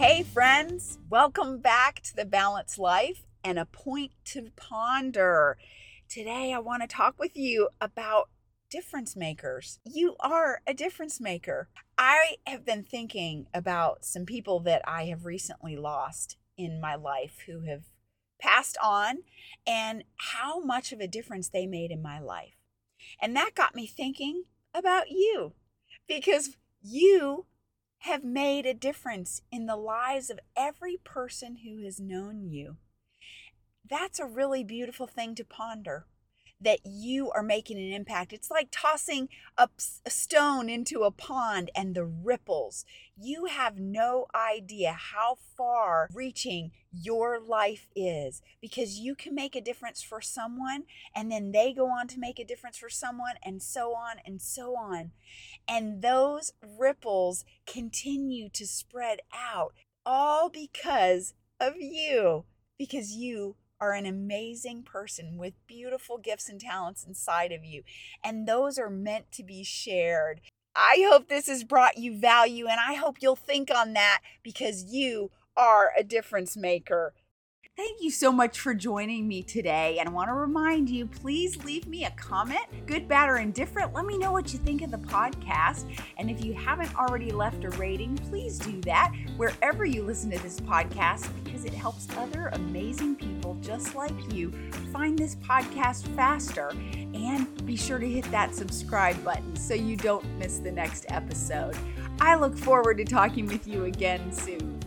Hey, friends, welcome back to the Balanced Life and a Point to Ponder. Today, I want to talk with you about difference makers. You are a difference maker. I have been thinking about some people that I have recently lost in my life who have passed on and how much of a difference they made in my life. And that got me thinking about you because you have made a difference in the lives of every person who has known you. That's a really beautiful thing to ponder that you are making an impact. It's like tossing a, stone into a pond and the ripples. You have no idea how far reaching your life is because you can make a difference for someone and then they go on to make a difference for someone and so on and so on. And those ripples continue to spread out all because of you, because you are an amazing person with beautiful gifts and talents inside of you. And those are meant to be shared. I hope this has brought you value, and I hope you'll think on that because you are a difference maker. Thank you so much for joining me today. And I want to remind you please leave me a comment, good, bad, or indifferent. Let me know what you think of the podcast. And if you haven't already left a rating, please do that wherever you listen to this podcast because it helps other amazing people just like you find this podcast faster. And be sure to hit that subscribe button so you don't miss the next episode. I look forward to talking with you again soon.